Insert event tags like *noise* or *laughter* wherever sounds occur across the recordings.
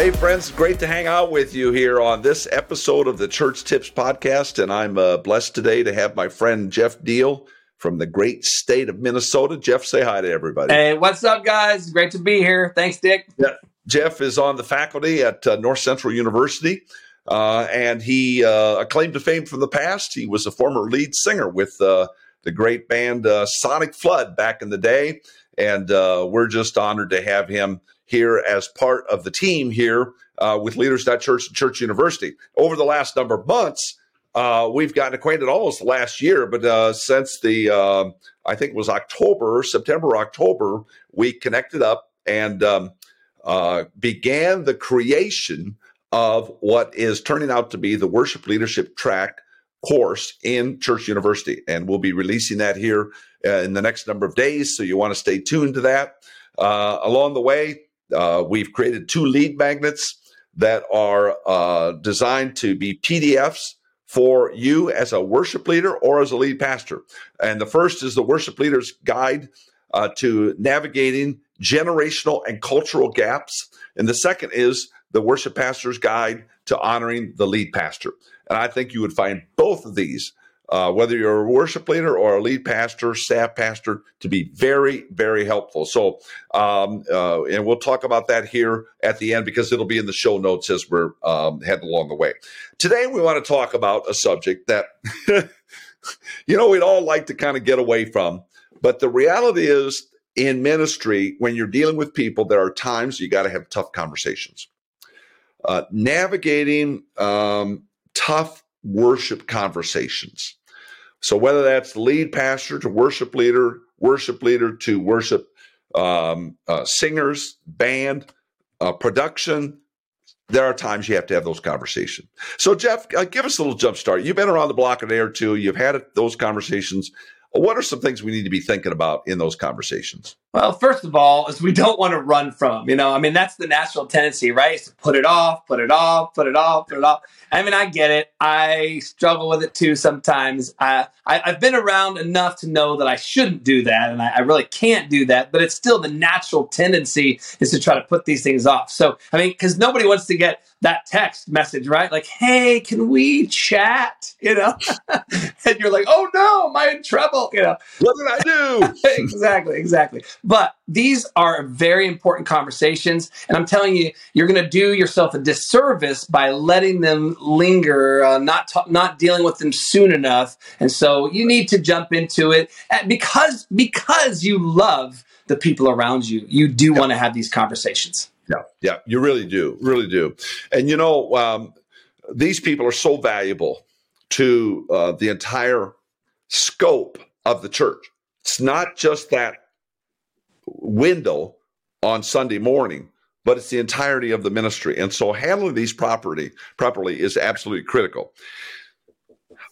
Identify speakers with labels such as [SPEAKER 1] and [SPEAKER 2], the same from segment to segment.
[SPEAKER 1] Hey, friends, great to hang out with you here on this episode of the Church Tips Podcast. And I'm uh, blessed today to have my friend Jeff Deal from the great state of Minnesota. Jeff, say hi to everybody.
[SPEAKER 2] Hey, what's up, guys? Great to be here. Thanks, Dick.
[SPEAKER 1] Yeah. Jeff is on the faculty at uh, North Central University. Uh, and he uh, acclaimed to fame from the past. He was a former lead singer with uh, the great band uh, Sonic Flood back in the day. And uh, we're just honored to have him here as part of the team here uh, with Leaders Church and Church University. Over the last number of months, uh, we've gotten acquainted almost last year, but uh, since the, uh, I think it was October, September, October, we connected up and um, uh, began the creation of what is turning out to be the worship leadership track course in Church University. And we'll be releasing that here uh, in the next number of days. So you want to stay tuned to that. Uh, along the way, uh, we've created two lead magnets that are uh, designed to be PDFs for you as a worship leader or as a lead pastor. And the first is the worship leader's guide uh, to navigating generational and cultural gaps. And the second is the worship pastor's guide to honoring the lead pastor. And I think you would find both of these uh, whether you're a worship leader or a lead pastor, staff pastor, to be very, very helpful. So, um, uh, and we'll talk about that here at the end because it'll be in the show notes as we're um, heading along the way. Today, we want to talk about a subject that, *laughs* you know, we'd all like to kind of get away from. But the reality is, in ministry, when you're dealing with people, there are times you got to have tough conversations. Uh, navigating um, tough worship conversations so whether that's lead pastor to worship leader, worship leader to worship um, uh, singers, band, uh, production, there are times you have to have those conversations. So Jeff, uh, give us a little jump start. You've been around the block a day or two. You've had those conversations. What are some things we need to be thinking about in those conversations?
[SPEAKER 2] Well, first of all, is we don't want to run from. You know, I mean, that's the natural tendency, right? Is to put it off, put it off, put it off, put it off. I mean, I get it. I struggle with it too sometimes. I, I have been around enough to know that I shouldn't do that, and I, I really can't do that. But it's still the natural tendency is to try to put these things off. So, I mean, because nobody wants to get that text message, right? Like, hey, can we chat? You know, *laughs* and you're like, oh no, am I in trouble? You know,
[SPEAKER 1] what did I do? *laughs*
[SPEAKER 2] exactly, exactly. But these are very important conversations. And I'm telling you, you're going to do yourself a disservice by letting them linger, uh, not, ta- not dealing with them soon enough. And so you need to jump into it because, because you love the people around you. You do want to have these conversations.
[SPEAKER 1] Yeah, yeah, you really do, really do. And you know, um, these people are so valuable to uh, the entire scope of the church. It's not just that window on Sunday morning, but it's the entirety of the ministry. And so handling these property properly is absolutely critical.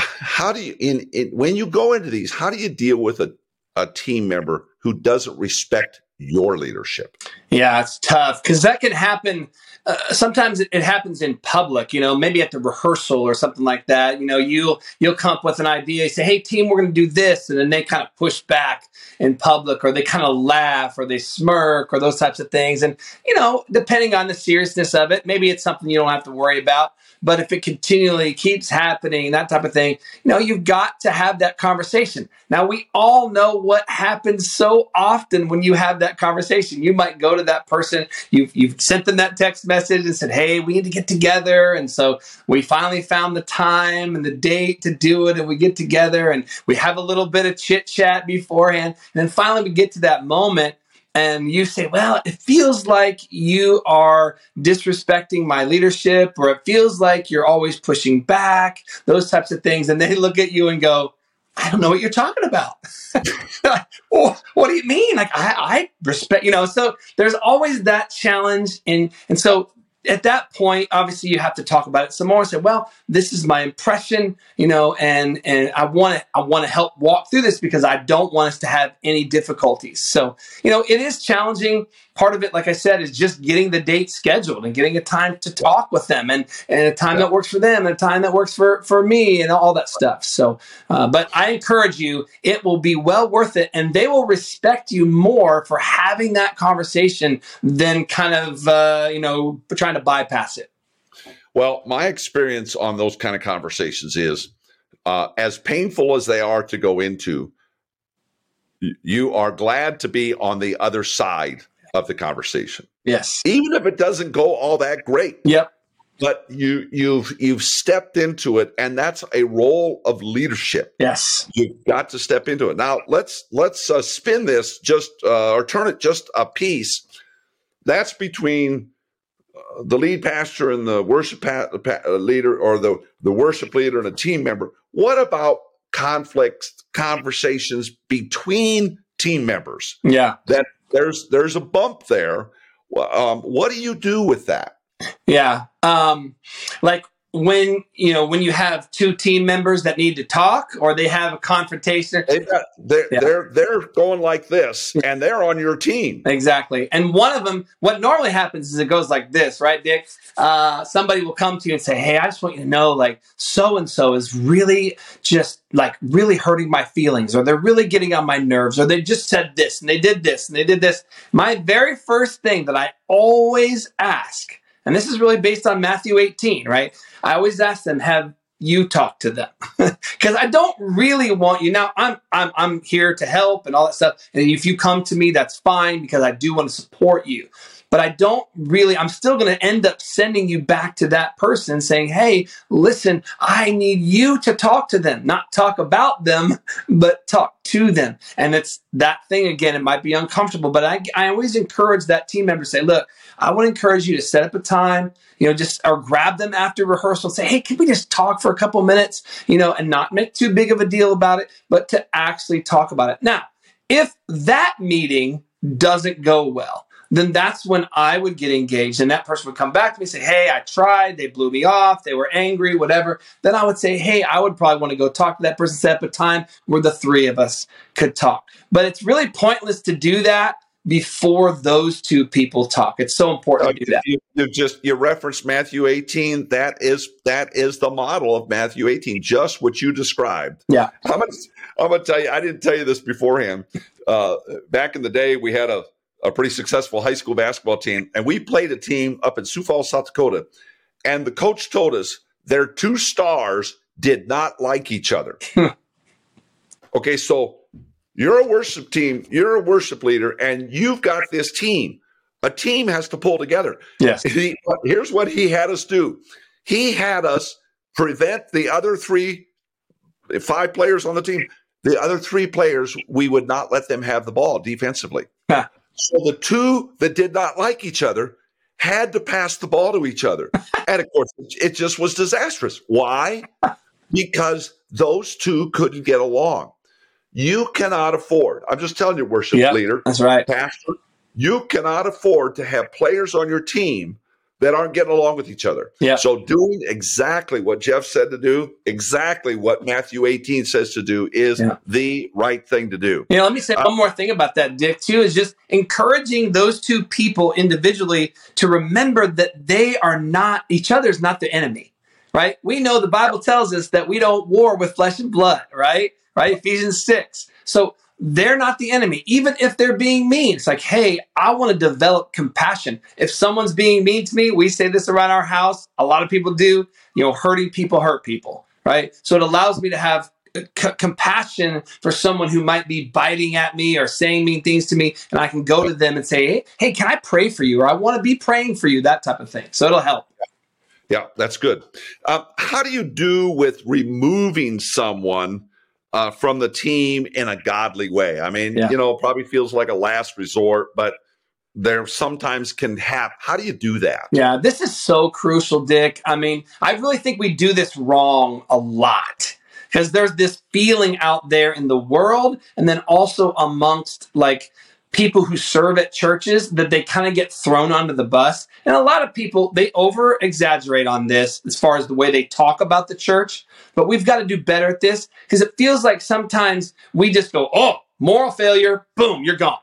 [SPEAKER 1] How do you in, in when you go into these, how do you deal with a, a team member who doesn't respect your leadership?
[SPEAKER 2] Yeah, it's tough because that can happen. Uh, sometimes it, it, happens in public, you know, maybe at the rehearsal or something like that. You know, you'll you'll come up with an idea, you say, "Hey, team, we're going to do this," and then they kind of push back in public, or they kind of laugh, or they smirk, or those types of things. And you know, depending on the seriousness of it, maybe it's something you don't have to worry about. But if it continually keeps happening, that type of thing, you know, you've got to have that conversation. Now, we all know what happens so often when you have that conversation. You might go to that person, you've, you've sent them that text message and said, hey, we need to get together. And so we finally found the time and the date to do it, and we get together and we have a little bit of chit chat beforehand. And then finally we get to that moment and you say, well, it feels like you are disrespecting my leadership, or it feels like you're always pushing back, those types of things. And they look at you and go, I don't know what you're talking about. *laughs* what do you mean? Like, I, I respect, you know, so there's always that challenge. And, and so at that point, obviously, you have to talk about it some more and say, "Well, this is my impression, you know, and and I want to I want to help walk through this because I don't want us to have any difficulties." So, you know, it is challenging part of it, like I said, is just getting the date scheduled and getting a time to talk with them and, and a time yeah. that works for them and a time that works for, for me and all that stuff. So, uh, but I encourage you, it will be well worth it and they will respect you more for having that conversation than kind of, uh, you know, trying trying to bypass it.
[SPEAKER 1] Well, my experience on those kind of conversations is uh, as painful as they are to go into, you are glad to be on the other side of the conversation.
[SPEAKER 2] Yes.
[SPEAKER 1] Even if it doesn't go all that great.
[SPEAKER 2] Yep.
[SPEAKER 1] But you you've you've stepped into it and that's a role of leadership.
[SPEAKER 2] Yes.
[SPEAKER 1] You've got to step into it. Now, let's let's uh, spin this just uh, or turn it just a piece. That's between uh, the lead pastor and the worship pa- pa- leader or the the worship leader and a team member. What about conflicts, conversations between team members?
[SPEAKER 2] Yeah.
[SPEAKER 1] That there's there's a bump there. Um, what do you do with that?
[SPEAKER 2] Yeah. Um, like when you know when you have two team members that need to talk or they have a confrontation.
[SPEAKER 1] They've got they're yeah. they're they're going like this and they're on your team.
[SPEAKER 2] Exactly. And one of them what normally happens is it goes like this right dick? Uh, somebody will come to you and say hey i just want you to know like so and so is really just like really hurting my feelings or they're really getting on my nerves or they just said this and they did this and they did this. My very first thing that i always ask and this is really based on Matthew 18, right? I always ask them, have you talk to them *laughs* because I don't really want you. Now I'm I'm I'm here to help and all that stuff. And if you come to me, that's fine because I do want to support you but I don't really, I'm still going to end up sending you back to that person saying, Hey, listen, I need you to talk to them, not talk about them, *laughs* but talk to them. And it's that thing again, it might be uncomfortable, but I, I always encourage that team member to say, look, I to encourage you to set up a time, you know, just or grab them after rehearsal and say, hey, can we just talk for a couple minutes, you know, and not make too big of a deal about it, but to actually talk about it. Now, if that meeting doesn't go well, then that's when I would get engaged. And that person would come back to me and say, Hey, I tried. They blew me off. They were angry, whatever. Then I would say, Hey, I would probably want to go talk to that person, set up a time where the three of us could talk. But it's really pointless to do that before those two people talk. It's so important to do that.
[SPEAKER 1] You, you, just you referenced Matthew 18. That is that is the model of Matthew 18, just what you described.
[SPEAKER 2] Yeah.
[SPEAKER 1] I'm gonna, I'm gonna tell you, I didn't tell you this beforehand. Uh, back in the day, we had a a pretty successful high school basketball team, and we played a team up in Sioux Falls, South Dakota. And the coach told us their two stars did not like each other. *laughs* okay, so you're a worship team, you're a worship leader, and you've got this team. A team has to pull together.
[SPEAKER 2] Yes. *laughs*
[SPEAKER 1] He, here's what he had us do. He had us prevent the other three, five players on the team, the other three players, we would not let them have the ball defensively. So the two that did not like each other had to pass the ball to each other. *laughs* and of course, it just was disastrous. Why? Because those two couldn't get along. You cannot afford, I'm just telling you, worship
[SPEAKER 2] yep,
[SPEAKER 1] leader,
[SPEAKER 2] that's right.
[SPEAKER 1] pastor, you cannot afford to have players on your team that aren't getting along with each other.
[SPEAKER 2] Yeah.
[SPEAKER 1] So doing exactly what Jeff said to do, exactly what Matthew 18 says to do is yeah. the right thing to do.
[SPEAKER 2] You know, let me say uh, one more thing about that, Dick, too, is just encouraging those two people individually to remember that they are not, each other's not the enemy, right? We know the Bible tells us that we don't war with flesh and blood, right? Right? Ephesians 6. So they're not the enemy, even if they're being mean. It's like, hey, I want to develop compassion. If someone's being mean to me, we say this around our house. A lot of people do. You know, hurting people hurt people, right? So it allows me to have c- compassion for someone who might be biting at me or saying mean things to me, and I can go to them and say, hey, hey can I pray for you? Or I want to be praying for you, that type of thing. So it'll help.
[SPEAKER 1] Yeah, that's good. Um, how do you do with removing someone? Uh, from the team in a godly way. I mean, yeah. you know, probably feels like a last resort, but there sometimes can happen. How do you do that?
[SPEAKER 2] Yeah, this is so crucial, Dick. I mean, I really think we do this wrong a lot because there's this feeling out there in the world and then also amongst like people who serve at churches that they kind of get thrown onto the bus. And a lot of people, they over exaggerate on this as far as the way they talk about the church. But we've got to do better at this because it feels like sometimes we just go, oh, moral failure, boom, you're gone.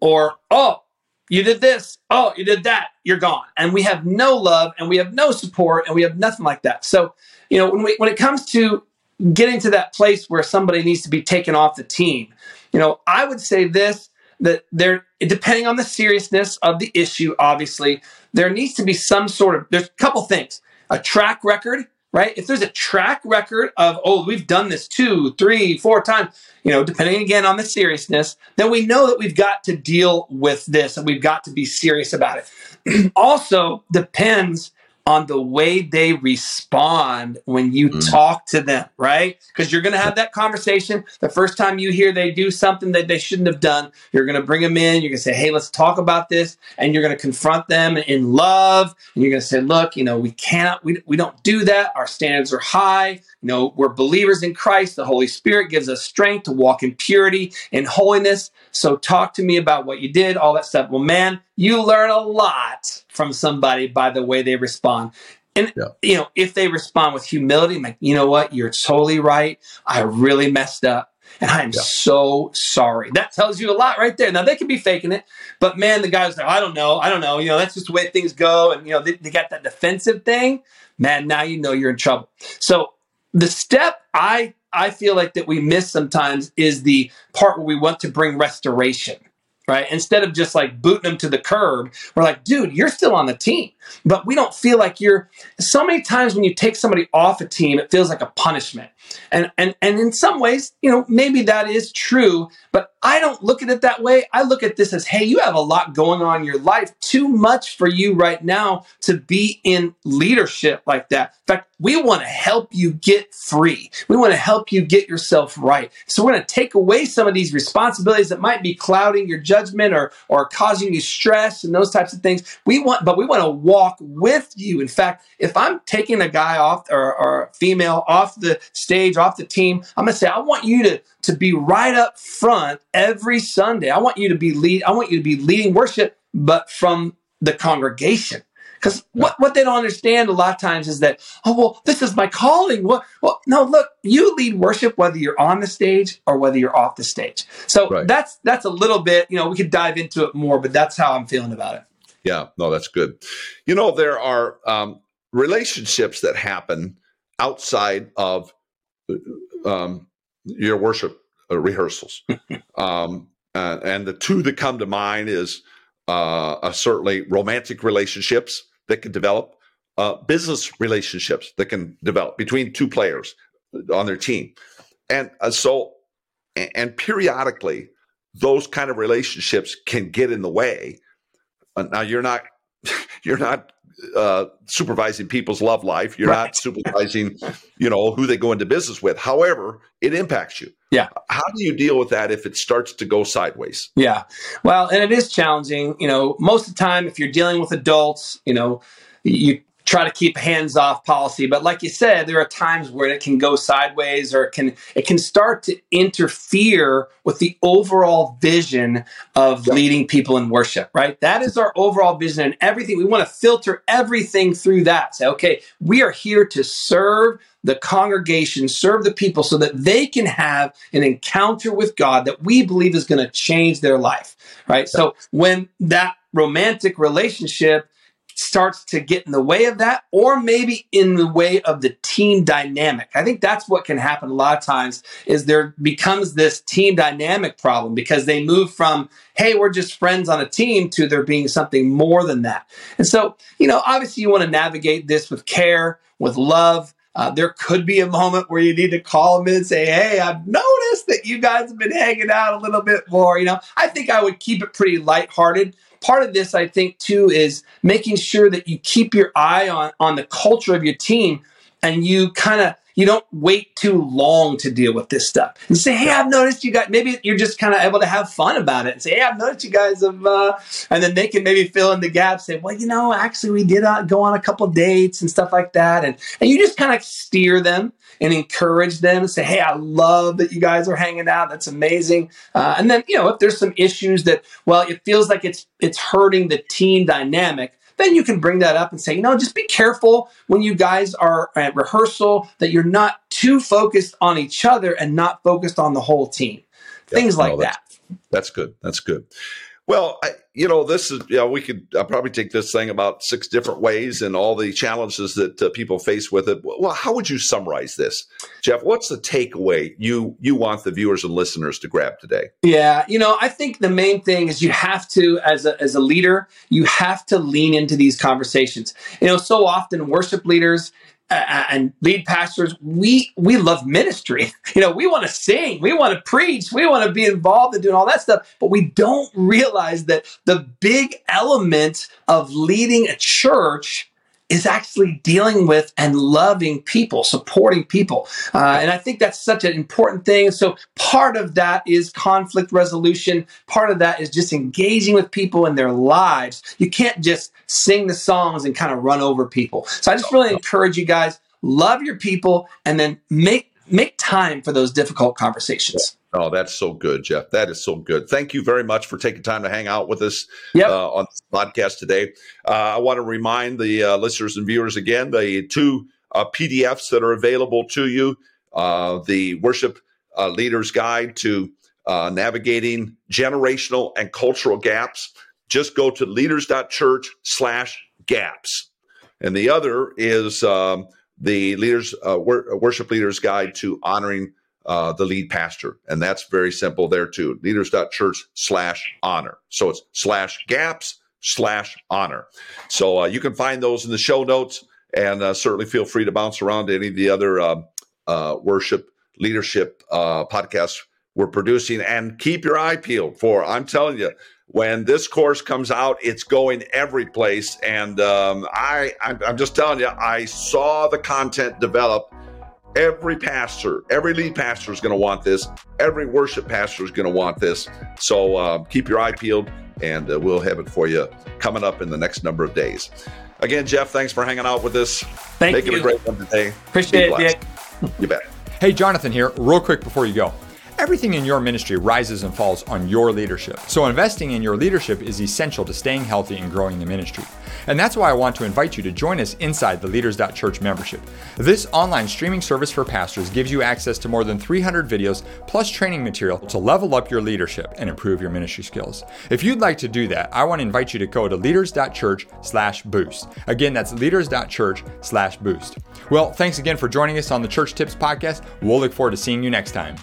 [SPEAKER 2] Or, oh, you did this, oh, you did that, you're gone. And we have no love and we have no support and we have nothing like that. So, you know, when, we, when it comes to getting to that place where somebody needs to be taken off the team, you know, I would say this that there, depending on the seriousness of the issue, obviously, there needs to be some sort of, there's a couple things. A track record, right? If there's a track record of, oh, we've done this two, three, four times, you know, depending again on the seriousness, then we know that we've got to deal with this and we've got to be serious about it. *clears throat* also depends on the way they respond when you mm. talk to them, right? Because you're going to have that conversation. The first time you hear they do something that they shouldn't have done, you're going to bring them in. You're going to say, hey, let's talk about this. And you're going to confront them in love. And you're going to say, look, you know, we can't, we, we don't do that. Our standards are high. You know, we're believers in Christ. The Holy Spirit gives us strength to walk in purity and holiness. So talk to me about what you did, all that stuff. Well, man, you learn a lot from somebody by the way they respond. And yeah. you know, if they respond with humility, like, you know what, you're totally right. I really messed up. And I'm yeah. so sorry. That tells you a lot right there. Now they can be faking it, but man, the guy's like, I don't know, I don't know. You know, that's just the way things go. And you know, they, they got that defensive thing. Man, now you know you're in trouble. So the step I I feel like that we miss sometimes is the part where we want to bring restoration right? Instead of just like booting them to the curb, we're like, dude, you're still on the team, but we don't feel like you're. So many times when you take somebody off a team, it feels like a punishment, and and and in some ways, you know, maybe that is true, but I don't look at it that way. I look at this as, hey, you have a lot going on in your life, too much for you right now to be in leadership like that. In fact, we want to help you get free. We want to help you get yourself right. So we're going to take away some of these responsibilities that might be clouding your judgment or, or causing you stress and those types of things. We want, but we want to walk with you. In fact, if I'm taking a guy off or, or a female off the stage, off the team, I'm going to say, I want you to, to be right up front every Sunday. I want you to be lead, I want you to be leading worship, but from the congregation. Because what, what they don't understand a lot of times is that, oh, well, this is my calling. Well, well, no, look, you lead worship whether you're on the stage or whether you're off the stage. So right. that's that's a little bit, you know, we could dive into it more, but that's how I'm feeling about it.
[SPEAKER 1] Yeah, no, that's good. You know, there are um, relationships that happen outside of um, your worship uh, rehearsals. *laughs* um, uh, and the two that come to mind is uh, certainly romantic relationships that can develop, uh, business relationships that can develop between two players on their team, and uh, so and periodically those kind of relationships can get in the way. Uh, now you're not *laughs* you're not uh, supervising people's love life. You're right. not supervising, you know, who they go into business with. However, it impacts you.
[SPEAKER 2] Yeah.
[SPEAKER 1] How do you deal with that if it starts to go sideways?
[SPEAKER 2] Yeah. Well, and it is challenging. You know, most of the time, if you're dealing with adults, you know, you try to keep hands off policy. But like you said there are times where it can go sideways or it can it can start to interfere with the overall vision of leading people in worship right? That is our overall vision and everything. We want to filter everything through that. Say okay we are here to serve the congregation serve the people so that they can have an encounter with God that we believe is going to change their life right? So when that romantic relationship starts to get in the way of that, or maybe in the way of the team dynamic. I think that's what can happen a lot of times is there becomes this team dynamic problem because they move from, hey, we're just friends on a team to there being something more than that. And so, you know, obviously you want to navigate this with care, with love. Uh, there could be a moment where you need to call them in and say, Hey, I've noticed that you guys have been hanging out a little bit more. You know, I think I would keep it pretty lighthearted part of this, I think, too, is making sure that you keep your eye on, on the culture of your team and you kind of you don't wait too long to deal with this stuff. And say hey i've noticed you guys maybe you're just kind of able to have fun about it. And say hey i've noticed you guys have uh, and then they can maybe fill in the gaps say well you know actually we did uh, go on a couple dates and stuff like that and and you just kind of steer them and encourage them and say, Hey, I love that you guys are hanging out. That's amazing. Uh, and then, you know, if there's some issues that, well, it feels like it's, it's hurting the team dynamic, then you can bring that up and say, you know, just be careful when you guys are at rehearsal that you're not too focused on each other and not focused on the whole team. Things like
[SPEAKER 1] that. That's good. That's good. Well, I, you know, this is, know, we could uh, probably take this thing about six different ways and all the challenges that uh, people face with it. Well, how would you summarize this, Jeff? What's the takeaway you you want the viewers and listeners to grab today?
[SPEAKER 2] Yeah, you know, I think the main thing is you have to, as a, as a leader, you have to lean into these conversations. You know, so often worship leaders, and lead pastors, we we love ministry. *laughs* You know, we want to sing, we want to preach, we want to be involved in doing all that stuff, but we don't realize that the big element of leading a church is actually dealing with and loving people, supporting people. Uh, and I think that's such an important thing. So part of that is conflict resolution. Part of that is just engaging with people in their lives. You can't just sing the songs and kind of run over people. So I just really encourage you guys, love your people and then make make time for those difficult conversations.
[SPEAKER 1] Oh, that's so good, Jeff. That is so good. Thank you very much for taking time to hang out with us
[SPEAKER 2] yep.
[SPEAKER 1] uh, on this podcast today. Uh, I want to remind the uh, listeners and viewers again the two uh, PDFs that are available to you uh, the Worship uh, Leaders Guide to Navigating Generational and Cultural Gaps. Just go to leaders.church slash gaps. And the other is um, the leaders wor- Worship Leaders Guide to Honoring uh, the lead pastor. And that's very simple there too. Leaders.church slash honor. So it's slash gaps slash honor. So uh, you can find those in the show notes and uh, certainly feel free to bounce around to any of the other um, uh, worship leadership uh, podcasts we're producing and keep your eye peeled for, I'm telling you, when this course comes out, it's going every place. And um, I, I'm just telling you, I saw the content develop Every pastor, every lead pastor is going to want this. Every worship pastor is going to want this. So uh, keep your eye peeled, and uh, we'll have it for you coming up in the next number of days. Again, Jeff, thanks for hanging out with us.
[SPEAKER 2] Thank
[SPEAKER 1] Make
[SPEAKER 2] you.
[SPEAKER 1] it a great one today.
[SPEAKER 2] Appreciate it, Dick.
[SPEAKER 1] You bet.
[SPEAKER 3] Hey, Jonathan here, real quick before you go. Everything in your ministry rises and falls on your leadership. So, investing in your leadership is essential to staying healthy and growing the ministry. And that's why I want to invite you to join us inside the Leaders.Church membership. This online streaming service for pastors gives you access to more than 300 videos plus training material to level up your leadership and improve your ministry skills. If you'd like to do that, I want to invite you to go to leaders.church slash boost. Again, that's leaders.church slash boost. Well, thanks again for joining us on the Church Tips Podcast. We'll look forward to seeing you next time.